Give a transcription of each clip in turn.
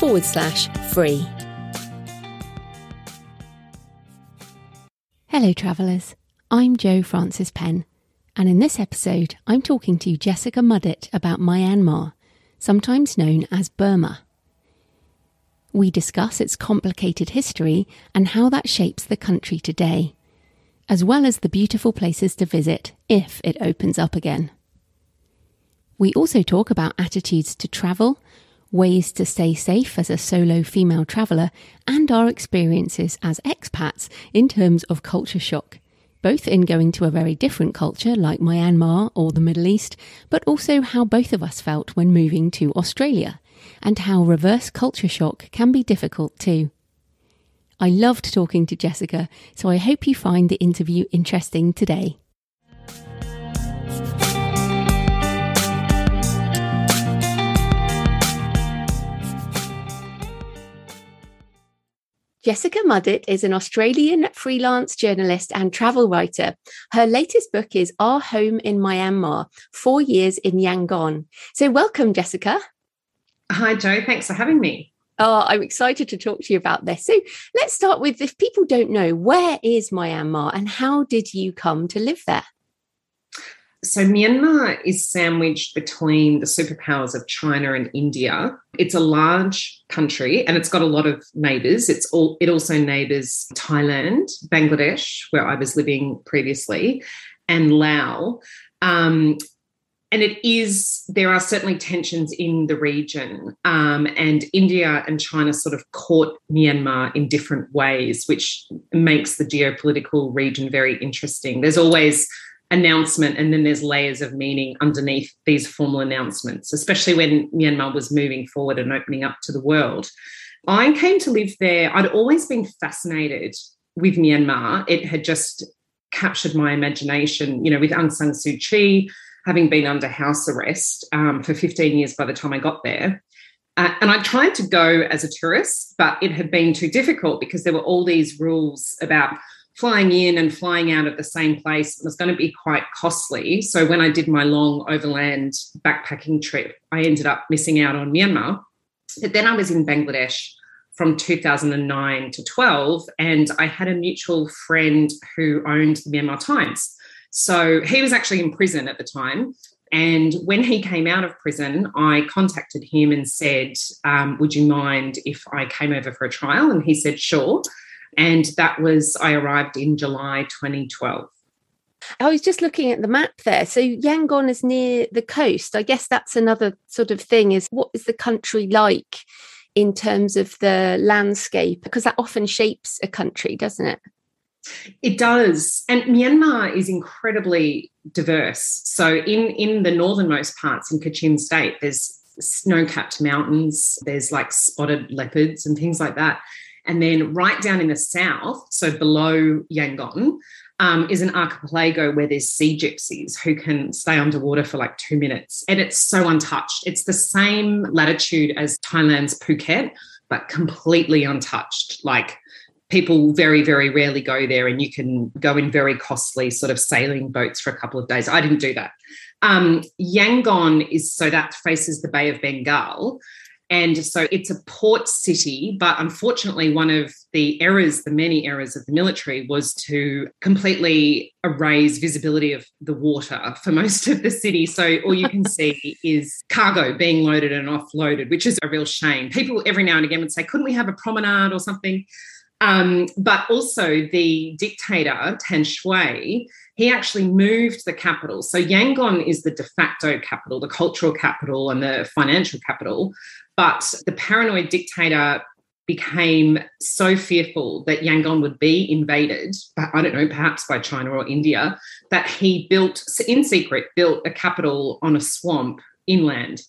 forward slash free. Hello, travellers. I'm Jo Frances Penn, and in this episode, I'm talking to Jessica Mudditt about Myanmar, sometimes known as Burma. We discuss its complicated history and how that shapes the country today, as well as the beautiful places to visit if it opens up again. We also talk about attitudes to travel, ways to stay safe as a solo female traveller, and our experiences as expats in terms of culture shock, both in going to a very different culture like Myanmar or the Middle East, but also how both of us felt when moving to Australia, and how reverse culture shock can be difficult too. I loved talking to Jessica, so I hope you find the interview interesting today. Jessica Mudditt is an Australian freelance journalist and travel writer. Her latest book is Our Home in Myanmar Four Years in Yangon. So, welcome, Jessica. Hi, Joe. Thanks for having me. Oh, I'm excited to talk to you about this. So, let's start with if people don't know, where is Myanmar and how did you come to live there? So, Myanmar is sandwiched between the superpowers of China and India. It's a large country and it's got a lot of neighbors. It's all it also neighbors Thailand, Bangladesh, where I was living previously, and Laos. Um, and it is there are certainly tensions in the region um, and india and china sort of caught myanmar in different ways which makes the geopolitical region very interesting there's always announcement and then there's layers of meaning underneath these formal announcements especially when myanmar was moving forward and opening up to the world. I came to live there. I'd always been fascinated with myanmar. It had just captured my imagination you know with aung san suu kyi having been under house arrest um, for 15 years by the time i got there. Uh, and I tried to go as a tourist, but it had been too difficult because there were all these rules about flying in and flying out at the same place was going to be quite costly. So when I did my long overland backpacking trip, I ended up missing out on Myanmar. But then I was in Bangladesh from 2009 to 12, and I had a mutual friend who owned the Myanmar Times. So he was actually in prison at the time. And when he came out of prison, I contacted him and said, um, Would you mind if I came over for a trial? And he said, Sure. And that was, I arrived in July 2012. I was just looking at the map there. So Yangon is near the coast. I guess that's another sort of thing is what is the country like in terms of the landscape? Because that often shapes a country, doesn't it? It does. And Myanmar is incredibly diverse. So in, in the northernmost parts in Kachin state, there's snow-capped mountains, there's like spotted leopards and things like that. And then right down in the south, so below Yangon, um, is an archipelago where there's sea gypsies who can stay underwater for like two minutes. And it's so untouched. It's the same latitude as Thailand's Phuket, but completely untouched. Like people very, very rarely go there, and you can go in very costly sort of sailing boats for a couple of days. I didn't do that. Um, Yangon is so that faces the Bay of Bengal. And so it's a port city, but unfortunately, one of the errors, the many errors of the military, was to completely erase visibility of the water for most of the city. So all you can see is cargo being loaded and offloaded, which is a real shame. People every now and again would say, couldn't we have a promenade or something? Um, but also the dictator, Than Shwe, he actually moved the capital. So Yangon is the de facto capital, the cultural capital, and the financial capital. But the paranoid dictator became so fearful that Yangon would be invaded, I don't know, perhaps by China or India, that he built, in secret, built a capital on a swamp inland.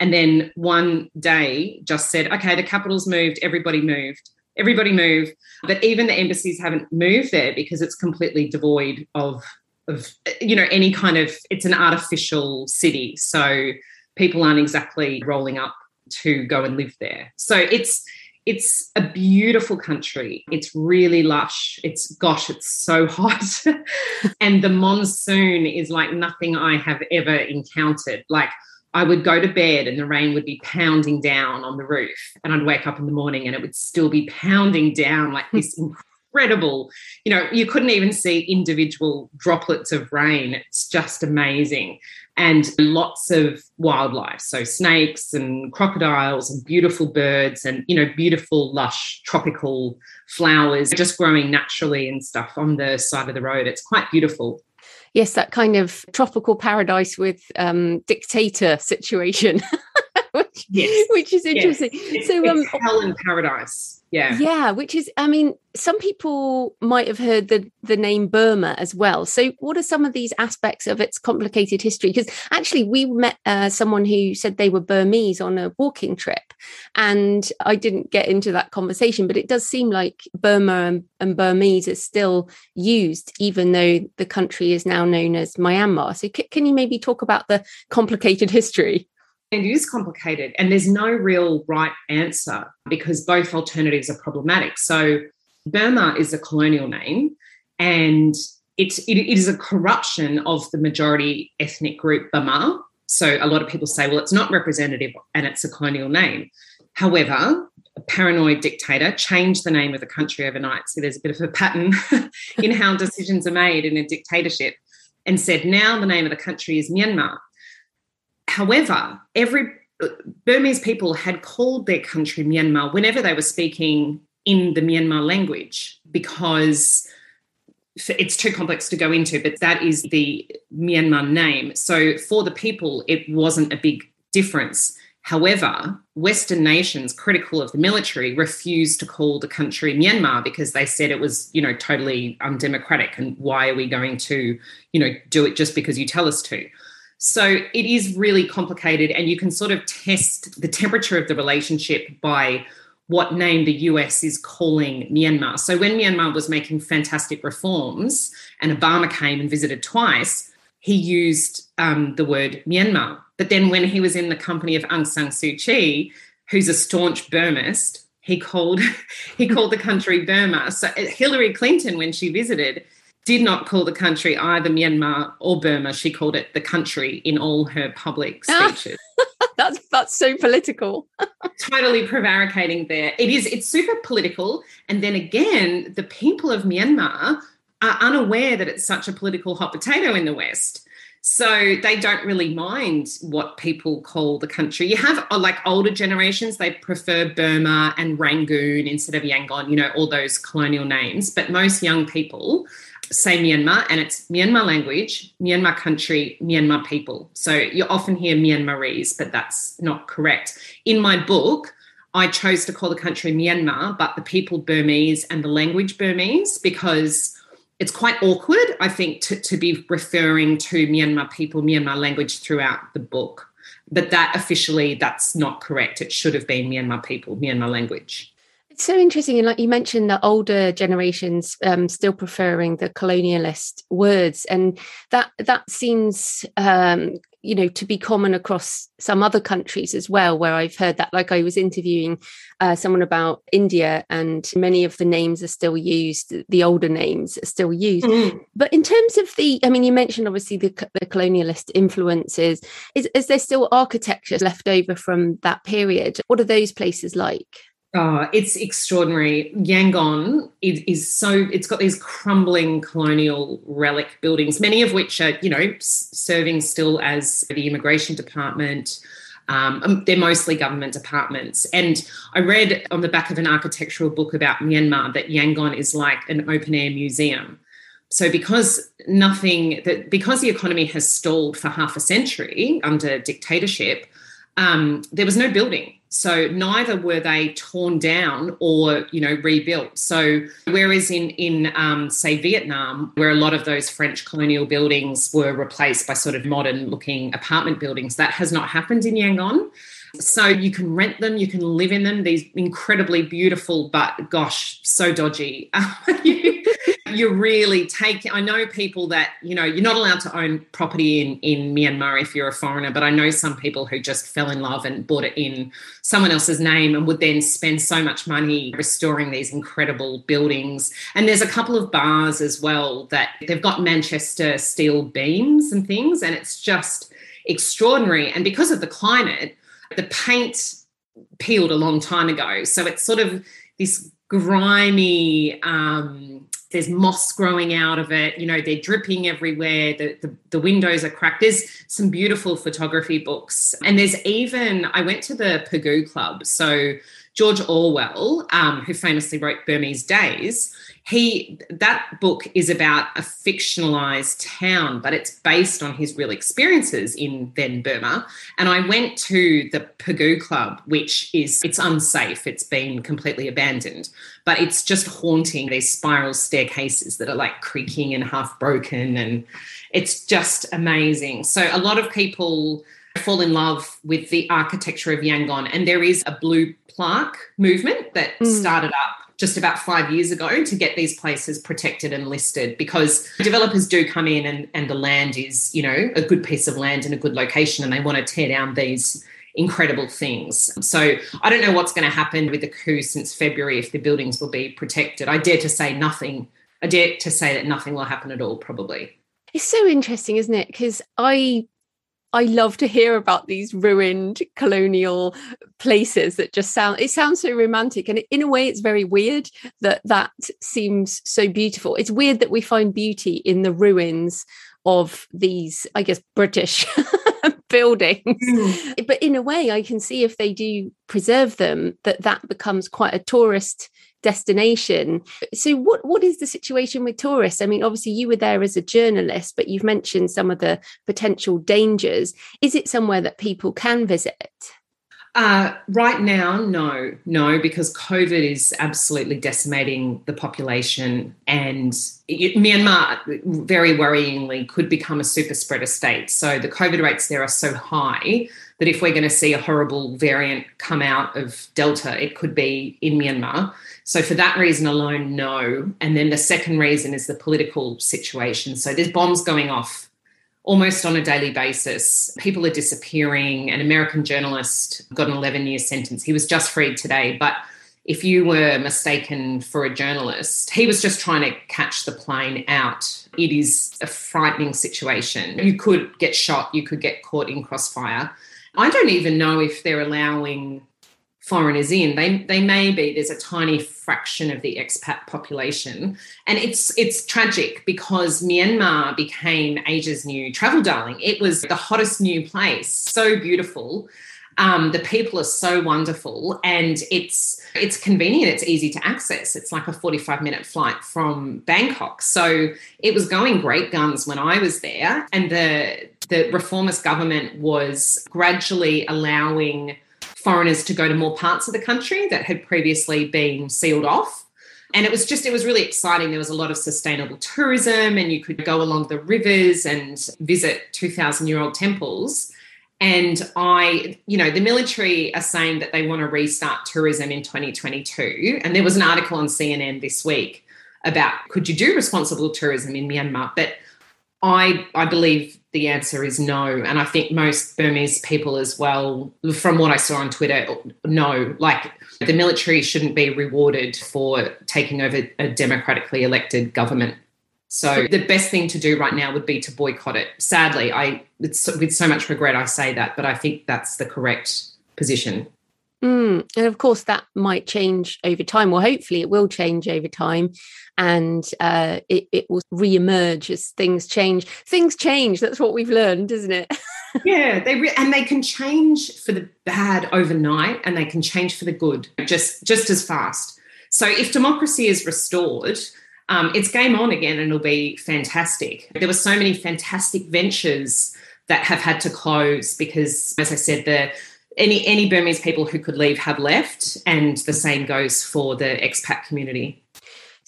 And then one day just said, okay, the capital's moved, everybody moved, everybody move. But even the embassies haven't moved there because it's completely devoid of, of you know, any kind of, it's an artificial city. So people aren't exactly rolling up to go and live there. So it's, it's a beautiful country. It's really lush. It's gosh, it's so hot. and the monsoon is like nothing I have ever encountered. Like I would go to bed and the rain would be pounding down on the roof. And I'd wake up in the morning and it would still be pounding down like this incredible, you know, you couldn't even see individual droplets of rain. It's just amazing. And lots of wildlife. So snakes and crocodiles and beautiful birds and, you know, beautiful, lush tropical flowers just growing naturally and stuff on the side of the road. It's quite beautiful yes, that kind of tropical paradise with um, dictator situation. which, yes. which is interesting. Yes. So, um, hell in paradise. Yeah. Yeah, which is, I mean, some people might have heard the, the name Burma as well. So, what are some of these aspects of its complicated history? Because actually, we met uh, someone who said they were Burmese on a walking trip, and I didn't get into that conversation, but it does seem like Burma and, and Burmese is still used, even though the country is now known as Myanmar. So, c- can you maybe talk about the complicated history? It is complicated, and there's no real right answer because both alternatives are problematic. So, Burma is a colonial name, and it's, it, it is a corruption of the majority ethnic group Burma. So, a lot of people say, well, it's not representative and it's a colonial name. However, a paranoid dictator changed the name of the country overnight. So, there's a bit of a pattern in how decisions are made in a dictatorship and said, now the name of the country is Myanmar. However, every uh, Burmese people had called their country Myanmar whenever they were speaking in the Myanmar language because it's too complex to go into, but that is the Myanmar name. So for the people, it wasn't a big difference. However, Western nations critical of the military refused to call the country Myanmar because they said it was, you know, totally undemocratic. And why are we going to, you know, do it just because you tell us to? So it is really complicated, and you can sort of test the temperature of the relationship by what name the US is calling Myanmar. So when Myanmar was making fantastic reforms and Obama came and visited twice, he used um, the word Myanmar. But then when he was in the company of Aung San Suu Kyi, who's a staunch Burmist, he called he called the country Burma. So uh, Hillary Clinton, when she visited, did not call the country either Myanmar or Burma. She called it the country in all her public speeches. that's that's so political. totally prevaricating there. It is. It's super political. And then again, the people of Myanmar are unaware that it's such a political hot potato in the West. So they don't really mind what people call the country. You have uh, like older generations, they prefer Burma and Rangoon instead of Yangon, you know, all those colonial names. But most young people say Myanmar, and it's Myanmar language, Myanmar country, Myanmar people. So you often hear Myanmarese, but that's not correct. In my book, I chose to call the country Myanmar, but the people Burmese and the language Burmese because it's quite awkward, I think, to, to be referring to Myanmar people, Myanmar language throughout the book. But that officially, that's not correct. It should have been Myanmar people, Myanmar language. It's so interesting, and like you mentioned, the older generations um, still preferring the colonialist words, and that that seems, um, you know, to be common across some other countries as well. Where I've heard that, like I was interviewing uh, someone about India, and many of the names are still used. The older names are still used, mm-hmm. but in terms of the, I mean, you mentioned obviously the, the colonialist influences. Is, is there still architecture left over from that period? What are those places like? Oh, it's extraordinary. Yangon is, is, so, it's got these crumbling colonial relic buildings, many of which are, you know, serving still as the immigration department. Um, um, they're mostly government departments. And I read on the back of an architectural book about Myanmar that Yangon is like an open air museum. So because nothing that because the economy has stalled for half a century under dictatorship, um, there was no building. So neither were they torn down or you know rebuilt. So whereas in in um, say Vietnam, where a lot of those French colonial buildings were replaced by sort of modern looking apartment buildings, that has not happened in Yangon. So you can rent them, you can live in them. These incredibly beautiful, but gosh, so dodgy. you, really take. I know people that you know you're not allowed to own property in in Myanmar if you're a foreigner, but I know some people who just fell in love and bought it in someone else's name and would then spend so much money restoring these incredible buildings. And there's a couple of bars as well that they've got Manchester steel beams and things, and it's just extraordinary. And because of the climate the paint peeled a long time ago. So it's sort of this grimy, um, there's moss growing out of it. You know, they're dripping everywhere. The, the, the, windows are cracked. There's some beautiful photography books. And there's even, I went to the Pegu Club. So George Orwell, um, who famously wrote Burmese Days, he that book is about a fictionalized town but it's based on his real experiences in then burma. And i went to the pegu club which is it's unsafe. It's been completely abandoned but it's just haunting these spiral staircases that are like creaking and half broken and it's just amazing. So a lot of people fall in love with the architecture of yangon and there is a blue plaque movement that mm. started up just about five years ago to get these places protected and listed because developers do come in and, and the land is, you know, a good piece of land in a good location and they want to tear down these incredible things. So I don't know what's going to happen with the coup since February if the buildings will be protected. I dare to say nothing. I dare to say that nothing will happen at all, probably. It's so interesting, isn't it? Because I I love to hear about these ruined colonial places that just sound it sounds so romantic and in a way it's very weird that that seems so beautiful. It's weird that we find beauty in the ruins of these I guess British buildings. Mm. But in a way I can see if they do preserve them that that becomes quite a tourist destination. So what what is the situation with tourists? I mean, obviously you were there as a journalist, but you've mentioned some of the potential dangers. Is it somewhere that people can visit? Uh, right now, no, no, because COVID is absolutely decimating the population, and it, Myanmar, very worryingly, could become a super spreader state. So the COVID rates there are so high that if we're going to see a horrible variant come out of Delta, it could be in Myanmar. So, for that reason alone, no. And then the second reason is the political situation. So, there's bombs going off almost on a daily basis. People are disappearing. An American journalist got an 11 year sentence. He was just freed today. But if you were mistaken for a journalist, he was just trying to catch the plane out. It is a frightening situation. You could get shot, you could get caught in crossfire. I don't even know if they're allowing foreigners in. They they may be. There's a tiny fraction of the expat population, and it's it's tragic because Myanmar became Asia's new travel darling. It was the hottest new place, so beautiful. Um, the people are so wonderful, and it's it's convenient. It's easy to access. It's like a 45 minute flight from Bangkok. So it was going great guns when I was there, and the the reformist government was gradually allowing foreigners to go to more parts of the country that had previously been sealed off. And it was just, it was really exciting. There was a lot of sustainable tourism, and you could go along the rivers and visit 2,000 year old temples. And I, you know, the military are saying that they want to restart tourism in 2022. And there was an article on CNN this week about could you do responsible tourism in Myanmar? But I, I believe the answer is no. And I think most Burmese people as well, from what I saw on Twitter, no. Like the military shouldn't be rewarded for taking over a democratically elected government. So the best thing to do right now would be to boycott it. Sadly, I with so much regret I say that, but I think that's the correct position. Mm, and of course, that might change over time. Well, hopefully, it will change over time and uh, it, it will re-emerge as things change. Things change. That's what we've learned, isn't it? yeah, they re- and they can change for the bad overnight, and they can change for the good just just as fast. So, if democracy is restored, um, it's game on again, and it'll be fantastic. There were so many fantastic ventures that have had to close because, as I said, the any any Burmese people who could leave have left, and the same goes for the expat community.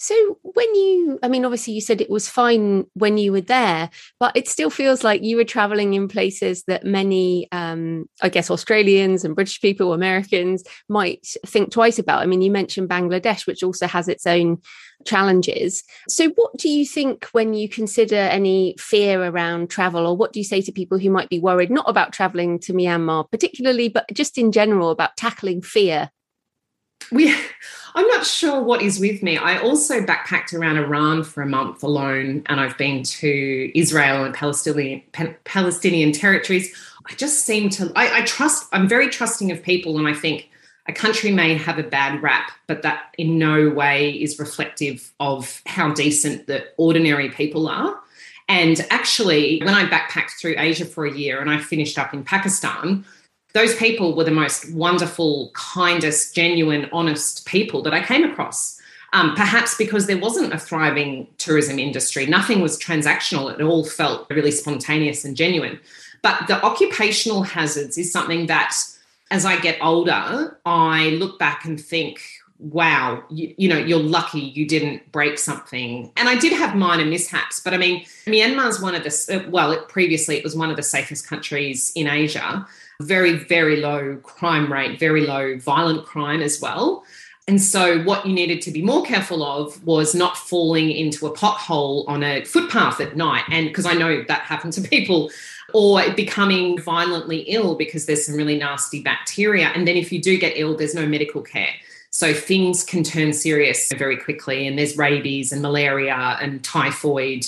So, when you, I mean, obviously you said it was fine when you were there, but it still feels like you were traveling in places that many, um, I guess, Australians and British people, Americans might think twice about. I mean, you mentioned Bangladesh, which also has its own challenges. So, what do you think when you consider any fear around travel, or what do you say to people who might be worried, not about traveling to Myanmar particularly, but just in general about tackling fear we I'm not sure what is with me. I also backpacked around Iran for a month alone, and I've been to Israel and Palestinian Palestinian territories. I just seem to I, I trust. I'm very trusting of people, and I think a country may have a bad rap, but that in no way is reflective of how decent the ordinary people are. And actually, when I backpacked through Asia for a year and I finished up in Pakistan, those people were the most wonderful, kindest, genuine, honest people that I came across. Um, perhaps because there wasn't a thriving tourism industry, nothing was transactional. It all felt really spontaneous and genuine. But the occupational hazards is something that, as I get older, I look back and think, wow, you, you, know, you're lucky you didn't break something. And I did have minor mishaps, but I mean, Myanmar is one of the, well, it, previously it was one of the safest countries in Asia very, very low crime rate, very low violent crime as well. And so, what you needed to be more careful of was not falling into a pothole on a footpath at night. And because I know that happened to people, or becoming violently ill because there's some really nasty bacteria. And then, if you do get ill, there's no medical care. So, things can turn serious very quickly. And there's rabies and malaria and typhoid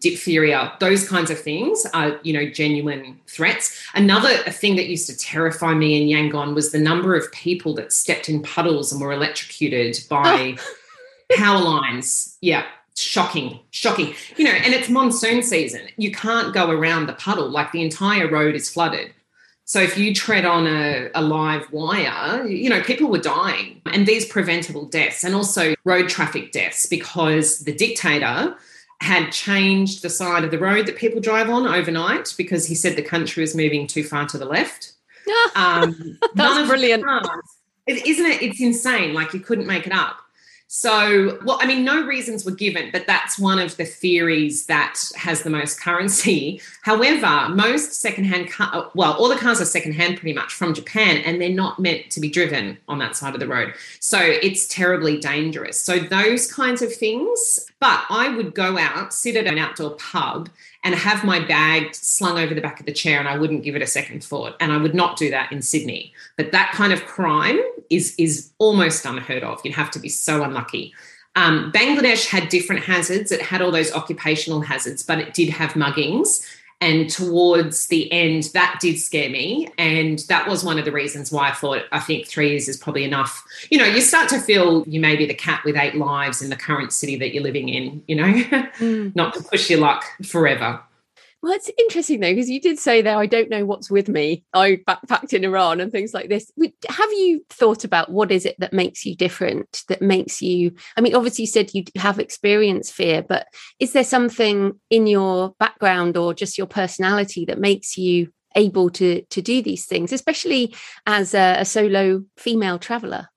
diphtheria, those kinds of things are, you know, genuine threats. Another thing that used to terrify me in Yangon was the number of people that stepped in puddles and were electrocuted by power lines. Yeah, shocking, shocking. You know, and it's monsoon season. You can't go around the puddle, like the entire road is flooded. So if you tread on a, a, live wire, you know, people were dying. And these preventable deaths and also road traffic deaths because the dictator had changed the side of the road that people drive on overnight because he said the country was moving too far to the left. Um, That's brilliant. Cars, isn't it? It's insane. Like you couldn't make it up. So, well, I mean, no reasons were given, but that's one of the theories that has the most currency. However, most secondhand, car, well, all the cars are secondhand pretty much from Japan, and they're not meant to be driven on that side of the road. So it's terribly dangerous. So those kinds of things. But I would go out, sit at an outdoor pub, and have my bag slung over the back of the chair and I wouldn't give it a second thought. And I would not do that in Sydney. But that kind of crime is, is almost unheard of. You'd have to be so unlucky. Um, Bangladesh had different hazards. It had all those occupational hazards, but it did have muggings. And towards the end, that did scare me. And that was one of the reasons why I thought, I think three years is probably enough. You know, you start to feel you may be the cat with eight lives in the current city that you're living in, you know, mm. not to push your luck forever. Well, it's interesting though, because you did say there, I don't know what's with me. I backpacked in Iran and things like this. Have you thought about what is it that makes you different, that makes you? I mean, obviously, you said you have experienced fear, but is there something in your background or just your personality that makes you able to to do these things, especially as a, a solo female traveler?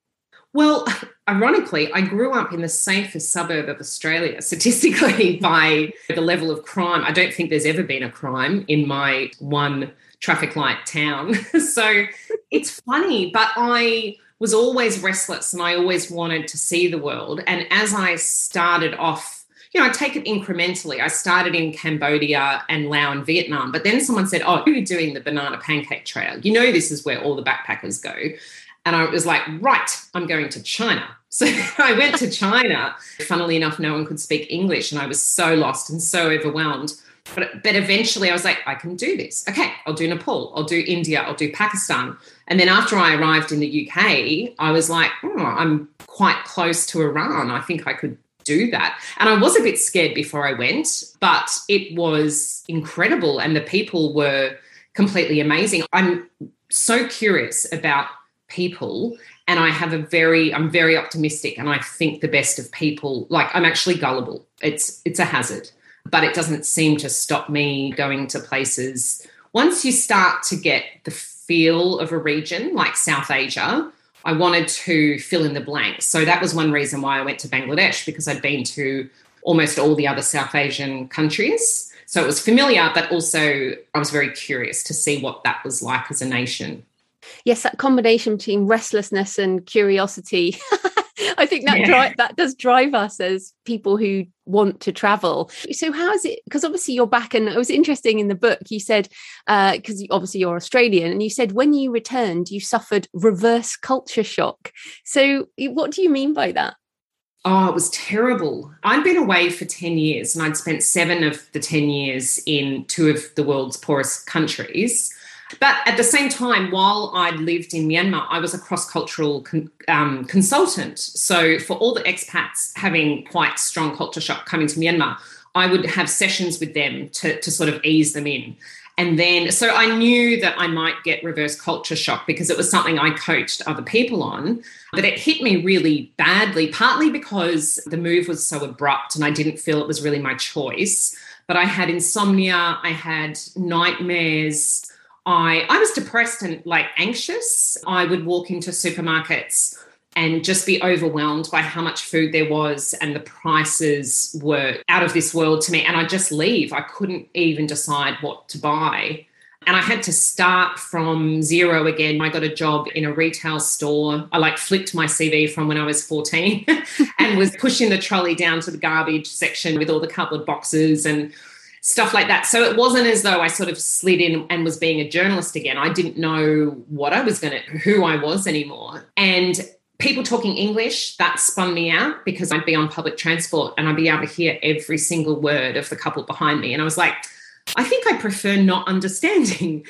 Well, ironically, I grew up in the safest suburb of Australia statistically by the level of crime. I don't think there's ever been a crime in my one traffic light town. so it's funny, but I was always restless and I always wanted to see the world. And as I started off, you know, I take it incrementally. I started in Cambodia and Laos and Vietnam, but then someone said, Oh, you're doing the banana pancake trail. You know, this is where all the backpackers go. And I was like, right, I'm going to China. So I went to China. Funnily enough, no one could speak English, and I was so lost and so overwhelmed. But, but eventually I was like, I can do this. Okay, I'll do Nepal, I'll do India, I'll do Pakistan. And then after I arrived in the UK, I was like, oh, I'm quite close to Iran. I think I could do that. And I was a bit scared before I went, but it was incredible. And the people were completely amazing. I'm so curious about people and i have a very i'm very optimistic and i think the best of people like i'm actually gullible it's it's a hazard but it doesn't seem to stop me going to places once you start to get the feel of a region like South Asia. I wanted to fill in the blanks. So that was one reason why I went to Bangladesh because I'd been to almost all the other South Asian countries. So it was familiar, but also I was very curious to see what that was like as a nation. Yes, that combination between restlessness and curiosity. I think that yeah. that does drive us as people who want to travel. So how is it? Because obviously you're back, and it was interesting in the book. You said because uh, obviously you're Australian, and you said when you returned, you suffered reverse culture shock. So what do you mean by that? Oh, it was terrible. I'd been away for 10 years and I'd spent seven of the 10 years in two of the world's poorest countries. But at the same time, while I'd lived in Myanmar, I was a cross cultural con- um, consultant. So for all the expats having quite strong culture shock coming to Myanmar, I would have sessions with them to, to sort of ease them in. And then, so I knew that I might get reverse culture shock because it was something I coached other people on. But it hit me really badly, partly because the move was so abrupt and I didn't feel it was really my choice. But I had insomnia, I had nightmares. I, I was depressed and like anxious. I would walk into supermarkets and just be overwhelmed by how much food there was and the prices were out of this world to me and i just leave. I couldn't even decide what to buy. And i had to start from zero again. I got a job in a retail store. I like flipped my cv from when i was 14 and was pushing the trolley down to the garbage section with all the cupboard boxes and stuff like that. So it wasn't as though I sort of slid in and was being a journalist again. I didn't know what I was going to, who I was anymore. And people talking English, that spun me out because I'd be on public transport and I'd be able to hear every single word of the couple behind me. And I was like, I think I prefer not understanding.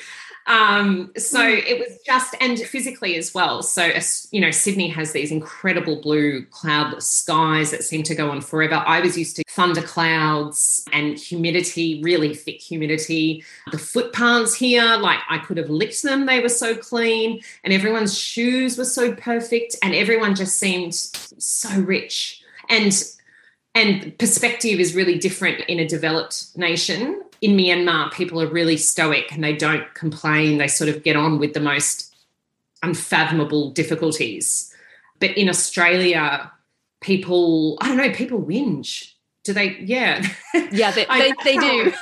Um, so mm. it was just, and physically as well. So, you know, Sydney has these incredible blue cloudless skies that seem to go on forever. I was used to thunder clouds and humidity, really thick humidity. The footpaths here, like I could have licked them, they were so clean, and everyone's shoes were so perfect, and everyone just seemed so rich. And and perspective is really different in a developed nation in Myanmar, people are really stoic and they don't complain. They sort of get on with the most unfathomable difficulties. But in Australia, people, I don't know, people whinge. Do they? Yeah. Yeah, they, they, they do.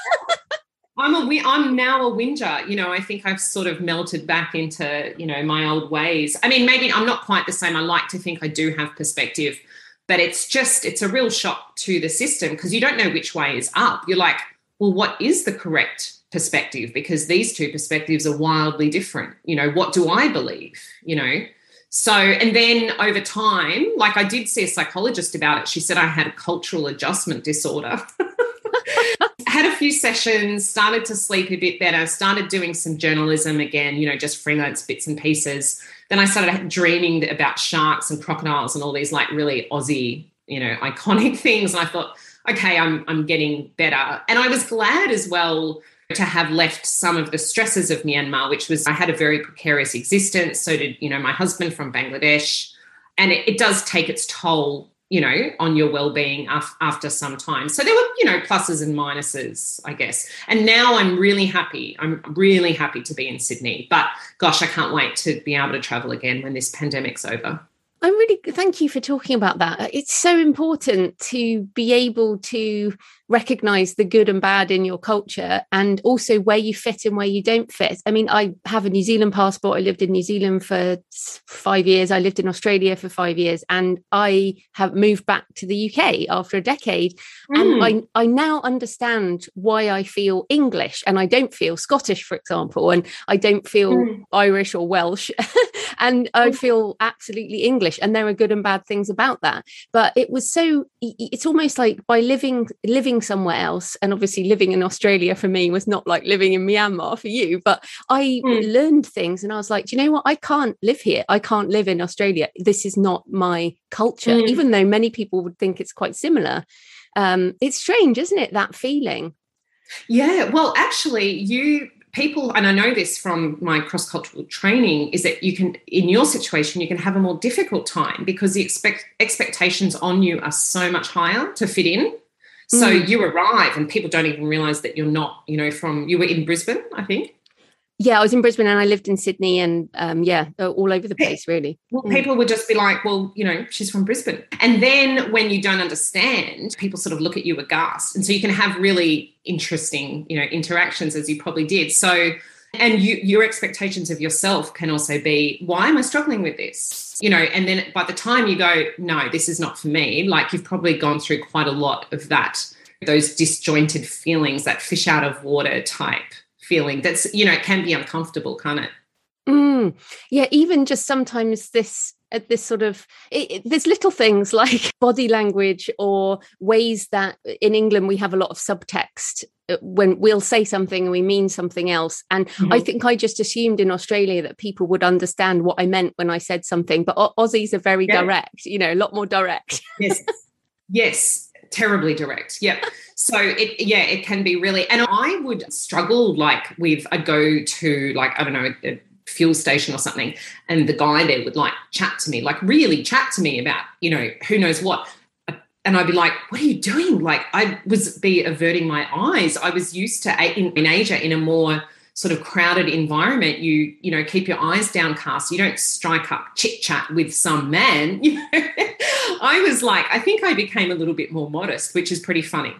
I'm a I'm now a whinger. You know, I think I've sort of melted back into you know my old ways. I mean, maybe I'm not quite the same. I like to think I do have perspective, but it's just it's a real shock to the system because you don't know which way is up. You're like, well, what is the correct perspective? Because these two perspectives are wildly different. You know, what do I believe? You know, so, and then over time, like I did see a psychologist about it. She said I had a cultural adjustment disorder. had a few sessions, started to sleep a bit better, started doing some journalism again, you know, just freelance bits and pieces. Then I started dreaming about sharks and crocodiles and all these like really Aussie, you know, iconic things. And I thought, okay, I'm I'm getting better. And I was glad as well to have left some of the stresses of Myanmar, which was I had a very precarious existence. So did, you know, my husband from Bangladesh. And it, it does take its toll, you know, on your well-being af- after some time. So there were, you know, pluses and minuses, I guess. And now I'm really happy. I'm really happy to be in Sydney. But gosh, I can't wait to be able to travel again when this pandemic's over. I'm really thank you for talking about that. It's so important to be able to recognize the good and bad in your culture and also where you fit and where you don't fit. I mean, I have a New Zealand passport. I lived in New Zealand for five years. I lived in Australia for five years. And I have moved back to the UK after a decade. Mm. And I, I now understand why I feel English and I don't feel Scottish, for example. And I don't feel mm. Irish or Welsh. and I mm. feel absolutely English. And there are good and bad things about that. But it was so, it's almost like by living, living somewhere else and obviously living in australia for me was not like living in myanmar for you but i mm. learned things and i was like do you know what i can't live here i can't live in australia this is not my culture mm. even though many people would think it's quite similar um, it's strange isn't it that feeling yeah well actually you people and i know this from my cross cultural training is that you can in your situation you can have a more difficult time because the expect expectations on you are so much higher to fit in so mm. you arrive and people don't even realize that you're not, you know, from, you were in Brisbane, I think. Yeah, I was in Brisbane and I lived in Sydney and um, yeah, all over the place, really. Well, mm. people would just be like, well, you know, she's from Brisbane. And then when you don't understand, people sort of look at you aghast. And so you can have really interesting, you know, interactions as you probably did. So, and you, your expectations of yourself can also be, why am I struggling with this? You know, and then by the time you go, no, this is not for me, like you've probably gone through quite a lot of that, those disjointed feelings, that fish out of water type feeling that's you know it can be uncomfortable can't it? Mm, yeah even just sometimes this uh, this sort of it, it, there's little things like body language or ways that in england we have a lot of subtext uh, when we'll say something and we mean something else. And mm-hmm. i think i just assumed in australia that people would understand what i meant when i said something but aussies are very yeah. direct you know a lot more direct. Yes. Yes terribly direct Yeah. so it yeah it can be really and i would struggle like with i'd go to like i don't know a, fuel station or something and the guy there would like chat to me like really chat to me about you know who knows what and I'd be like, "What are you doing?" Like I was be averting my eyes. I was used to in, in Asia in a more sort of crowded environment. You you know keep your eyes downcast. You don't strike up chit chat with some man. You know, I was like, I think I became a little bit more modest, which is pretty funny.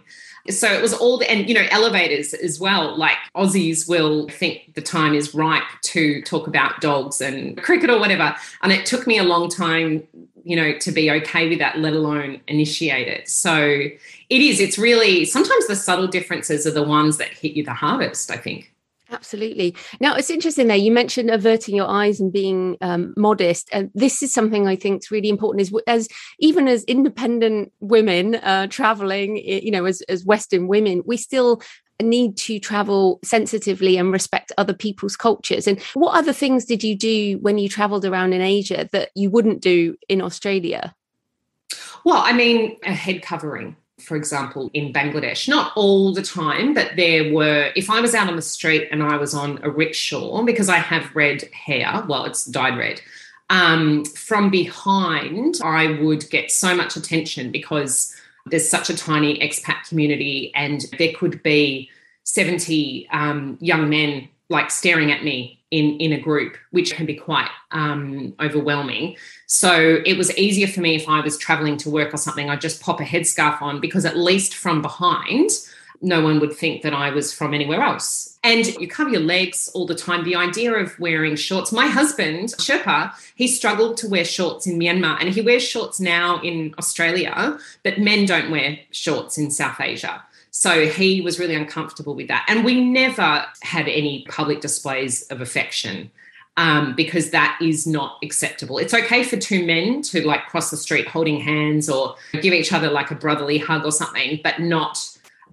So it was all the, and you know, elevators as well. Like Aussies will think the time is ripe to talk about dogs and cricket or whatever. And it took me a long time, you know, to be okay with that, let alone initiate it. So it is, it's really sometimes the subtle differences are the ones that hit you the hardest, I think. Absolutely. Now it's interesting there. You mentioned averting your eyes and being um, modest, and this is something I think is really important. Is as even as independent women uh, traveling, you know, as as Western women, we still need to travel sensitively and respect other people's cultures. And what other things did you do when you traveled around in Asia that you wouldn't do in Australia? Well, I mean, a head covering for example, in Bangladesh. Not all the time, but there were, if I was out on the street and I was on a rickshaw, because I have red hair, well, it's dyed red, um, from behind, I would get so much attention because there's such a tiny expat community and there could be 70 um, young men like staring at me in in a group, which can be quite um, overwhelming. So it was easier for me if I was traveling to work or something. I'd just pop a headscarf on because at least from behind, no one would think that I was from anywhere else. And you cover your legs all the time. The idea of wearing shorts. My husband, Sherpa, he struggled to wear shorts in Myanmar and he wears shorts now in Australia, but men don't wear shorts in South Asia. So he was really uncomfortable with that. And we never had any public displays of affection. Um, because that is not acceptable. It's okay for two men to like cross the street holding hands or give each other like a brotherly hug or something, but not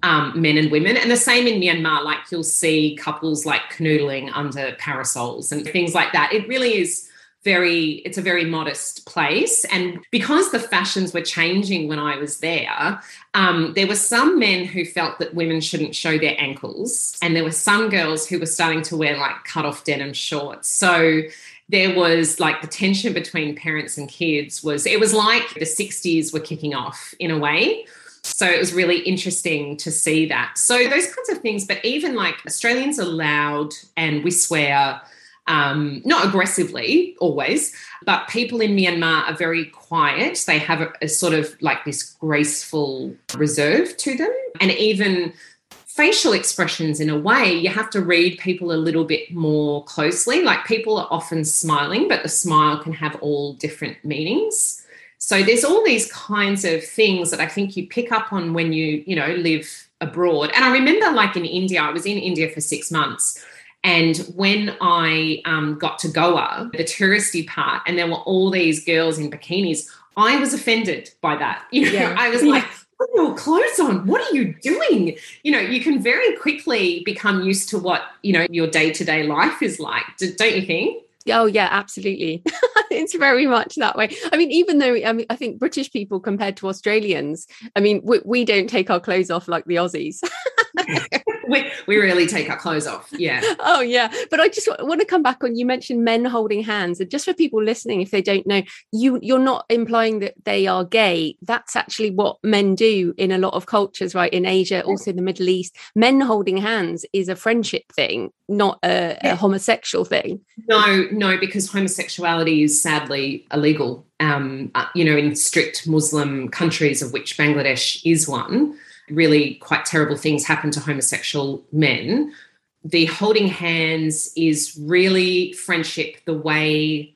um, men and women. And the same in Myanmar, like you'll see couples like canoodling under parasols and things like that. It really is very it's a very modest place. And because the fashions were changing when i was there um, there were some men who felt that women shouldn't show their ankles. And there were some girls who were starting to wear like cut off denim shorts. So there was like the tension between parents and kids was it was like the 60s were kicking off in a way. So it was really interesting to see that. So those kinds of things. But even like australians are loud and we swear um, not aggressively always, but people in Myanmar are very quiet. They have a, a sort of like this graceful reserve to them. And even facial expressions in a way, you have to read people a little bit more closely. Like people are often smiling, but the smile can have all different meanings. So there's all these kinds of things that I think you pick up on when you, you know, live abroad. And I remember like in India, I was in India for six months and when I um, got to Goa, the touristy part, and there were all these girls in bikinis, I was offended by that. You know, yeah. I was like, put your clothes on. What are you doing? You know, you can very quickly become used to what, you know, your day to day life is like, don't you think? Oh yeah, absolutely. it's very much that way. I mean, even though I mean, I think British people compared to Australians, I mean, we, we don't take our clothes off like the Aussies. we, we really take our clothes off. Yeah. Oh, yeah. But I just want to come back on you mentioned men holding hands. And just for people listening, if they don't know, you, you're not implying that they are gay. That's actually what men do in a lot of cultures, right? In Asia, also the Middle East. Men holding hands is a friendship thing, not a, yeah. a homosexual thing. No, no, because homosexuality is sadly illegal, um, uh, you know, in strict Muslim countries, of which Bangladesh is one really quite terrible things happen to homosexual men. The holding hands is really friendship the way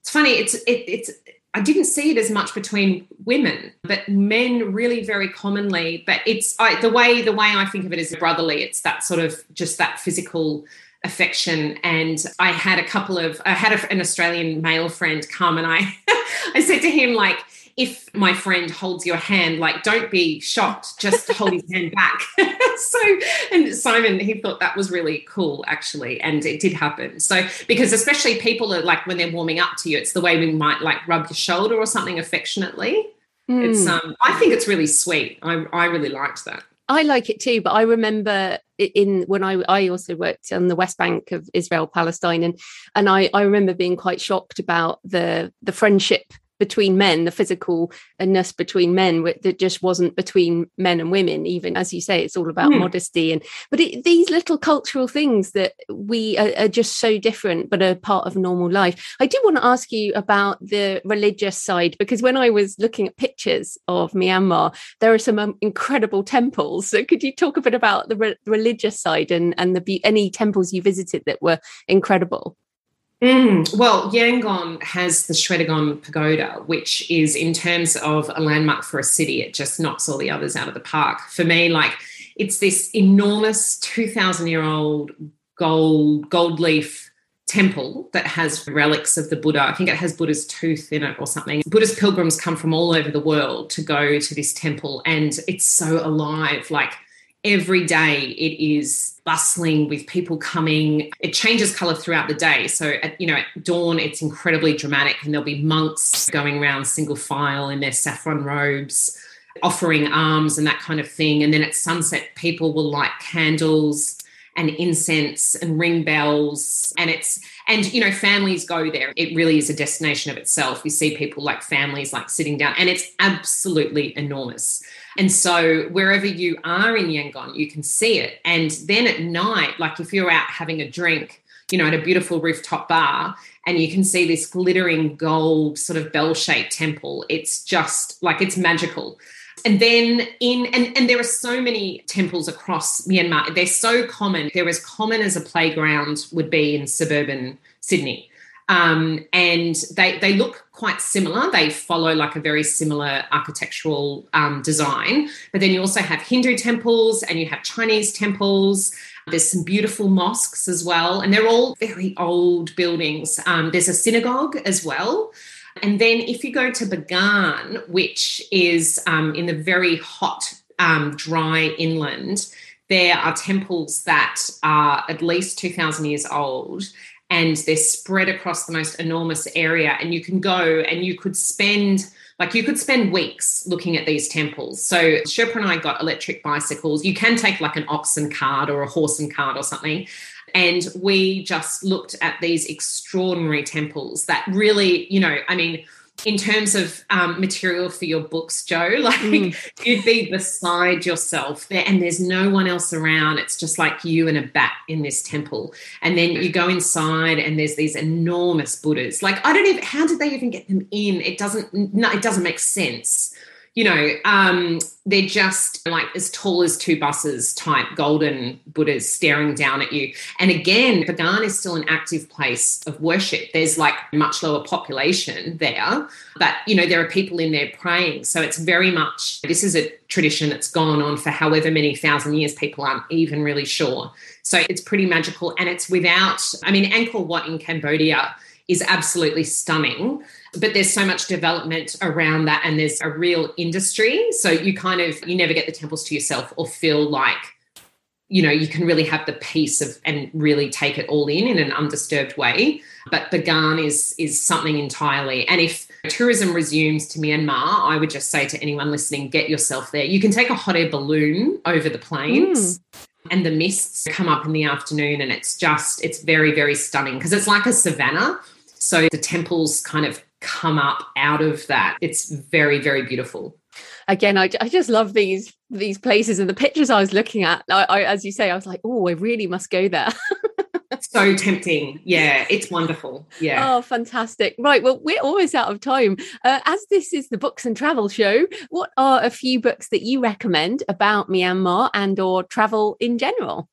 it's funny, it's it, it's I didn't see it as much between women, but men really very commonly. But it's I, the way the way I think of it is brotherly. It's that sort of just that physical affection. And I had a couple of I had a, an Australian male friend come, and I I said to him like if my friend holds your hand, like don't be shocked, just hold his hand back. so, and Simon, he thought that was really cool, actually, and it did happen. So, because especially people are like when they're warming up to you, it's the way we might like rub your shoulder or something affectionately. Mm. It's um, I think it's really sweet. I I really liked that. I like it too, but I remember in when I I also worked on the West Bank of Israel Palestine and and I I remember being quite shocked about the the friendship between men, the physicalness between men that just wasn't between men and women. Even as you say, it's all about mm. modesty and but it, these little cultural things that we are, are, just so different, but are part of normal life. I do want to ask you about the religious side because when I was looking at pictures of Myanmar, there are some um, incredible temples. So could you talk a bit about the re- religious side and and the be- any temples you visited that were incredible? Mm, well, Yangon has the Shwedagon Pagoda, which is in terms of a landmark for a city, it just knocks all the others out of the park. For me, like it's this enormous 2,000 year old gold, gold leaf temple that has relics of the Buddha. I think it has Buddha's tooth in it or something. Buddhist pilgrims come from all over the world to go to this temple, and it's so alive. Like every day it is bustling with people coming. It changes color throughout the day. So at you know at dawn it's incredibly dramatic and there'll be monks going around single file in their saffron robes offering alms and that kind of thing. And then at sunset people will light candles and incense and ring bells. And it's and you know families go there. It really is a destination of itself. You see people like families like sitting down and it's absolutely enormous and so wherever you are in Yangon, you can see it. And then at night, like if you're out having a drink, you know, at a beautiful rooftop bar, and you can see this glittering gold sort of bell shaped temple, it's just like it's magical. And then in and, and there are so many temples across Myanmar. They're so common. They're as common as a playground would be in suburban Sydney. Um, and they they look quite similar. They follow like a very similar architectural um, design. But then you also have Hindu temples and you have Chinese temples. There's some beautiful mosques as well, and they're all very old buildings. Um, there's a synagogue as well. And then if you go to Bagan, which is um, in the very hot, um, dry inland, there are temples that are at least 2,000 years old and they're spread across the most enormous area and you can go and you could spend like you could spend weeks looking at these temples. So sherpa and i got electric bicycles. You can take like an oxen cart or a horse and cart or something. And we just looked at these extraordinary temples that really you know i mean in terms of um, material for your books, Joe, like mm. you'd be beside yourself there, and there's no one else around. It's just like you and a bat in this temple. And then you go inside, and there's these enormous Buddhas. Like I don't even. How did they even get them in? It doesn't. No, it doesn't make sense you know, um, they're just like as tall as two buses type golden Buddhas staring down at you. And again, Bagan is still an active place of worship. There's like much lower population there, but you know, there are people in there praying. So it's very much this is a tradition that's gone on for however many thousand years, people aren't even really sure. So it's pretty magical. And it's without, I mean, Angkor Wat in Cambodia is absolutely stunning but there's so much development around that and there's a real industry. So you kind of you never get the temples to yourself or feel like you know you can really have the peace of and really take it all in in an undisturbed way. But Bagan is is something entirely. And if tourism resumes to Myanmar I would just say to anyone listening get yourself there. You can take a hot air balloon over the plains mm. and the mists come up in the afternoon and it's just it's very very stunning because it's like a savanna so the temples kind of come up out of that it's very very beautiful again I, I just love these these places and the pictures i was looking at I, I as you say i was like oh i really must go there so tempting. Yeah, it's wonderful. Yeah. Oh, fantastic. Right. Well, we're almost out of time. Uh, as this is the books and travel show, what are a few books that you recommend about Myanmar and or travel in general?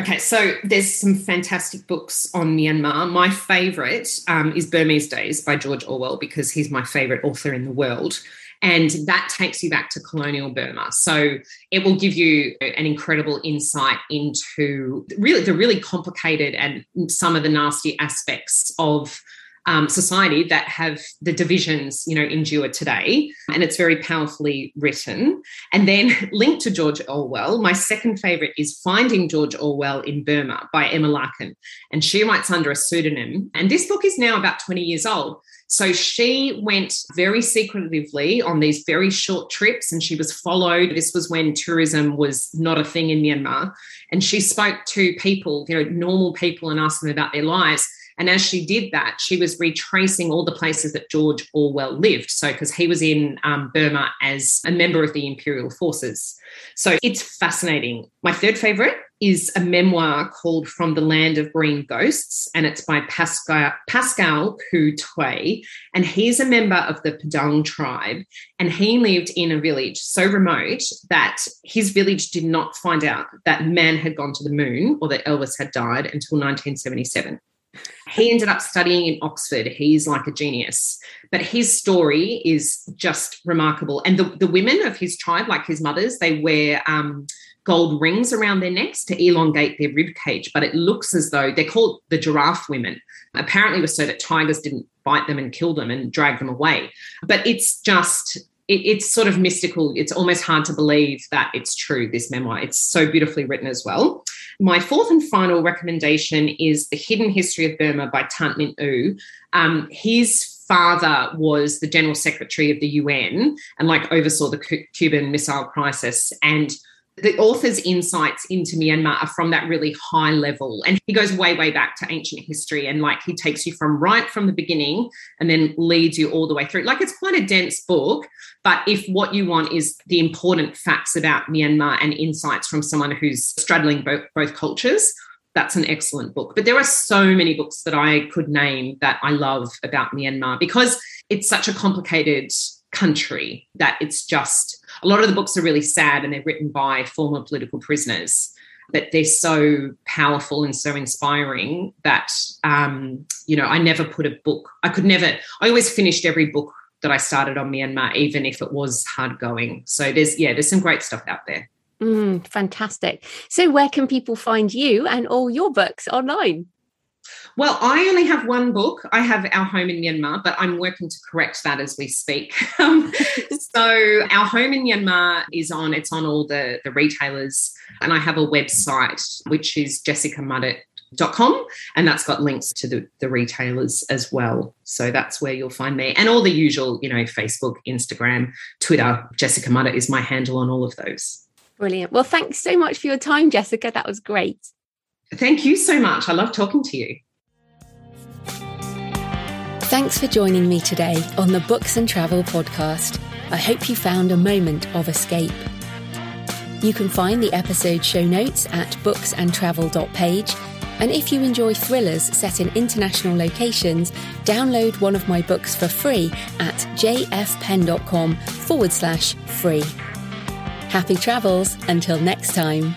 Okay, so there's some fantastic books on Myanmar. My favourite um, is Burmese Days by George Orwell because he's my favourite author in the world. And that takes you back to colonial Burma. So it will give you an incredible insight into really the really complicated and some of the nasty aspects of um, society that have the divisions, you know, endure today. And it's very powerfully written. And then linked to George Orwell, my second favorite is Finding George Orwell in Burma by Emma Larkin. And she writes under a pseudonym. And this book is now about 20 years old. So she went very secretively on these very short trips and she was followed. This was when tourism was not a thing in Myanmar. And she spoke to people, you know, normal people and asked them about their lives. And as she did that, she was retracing all the places that George Orwell lived. So, because he was in um, Burma as a member of the imperial forces. So, it's fascinating. My third favorite is a memoir called From the Land of Green Ghosts, and it's by Pascal, Pascal Thwe. And he's a member of the Padaung tribe, and he lived in a village so remote that his village did not find out that man had gone to the moon or that Elvis had died until 1977. He ended up studying in Oxford. He's like a genius. But his story is just remarkable. And the, the women of his tribe, like his mothers, they wear um, gold rings around their necks to elongate their rib cage. But it looks as though they're called the giraffe women. Apparently, it was so that tigers didn't bite them and kill them and drag them away. But it's just it, it's sort of mystical. It's almost hard to believe that it's true, this memoir. It's so beautifully written as well. My fourth and final recommendation is The Hidden History of Burma by Thant Myint-U. Um, his father was the general secretary of the UN and like oversaw the Cuban Missile Crisis. And the author's insights into Myanmar are from that really high level. And he goes way, way back to ancient history and like he takes you from right from the beginning and then leads you all the way through. Like it's quite a dense book, but if what you want is the important facts about Myanmar and insights from someone who's straddling both, both cultures, that's an excellent book. But there are so many books that I could name that I love about Myanmar because it's such a complicated country that it's just a lot of the books are really sad and they're written by former political prisoners but they're so powerful and so inspiring that um, you know i never put a book i could never i always finished every book that i started on myanmar even if it was hard going so there's yeah there's some great stuff out there. Mm, fantastic. So where can people find you and all your books online well, I only have one book. I have Our Home in Myanmar, but I'm working to correct that as we speak. Um, so Our Home in Myanmar is on, it's on all the, the retailers. And I have a website, which is jessicamudditt.com and that's got links to the, the retailers as well so that's where you'll find me and all the usual you know facebook instagram twitter jessica mudditt is my handle on all of those brilliant well thanks so much for your time jessica that was great Thank you so much. I love talking to you. Thanks for joining me today on the Books and Travel podcast. I hope you found a moment of escape. You can find the episode show notes at booksandtravel.page. And if you enjoy thrillers set in international locations, download one of my books for free at jfpenn.com forward slash free. Happy travels until next time.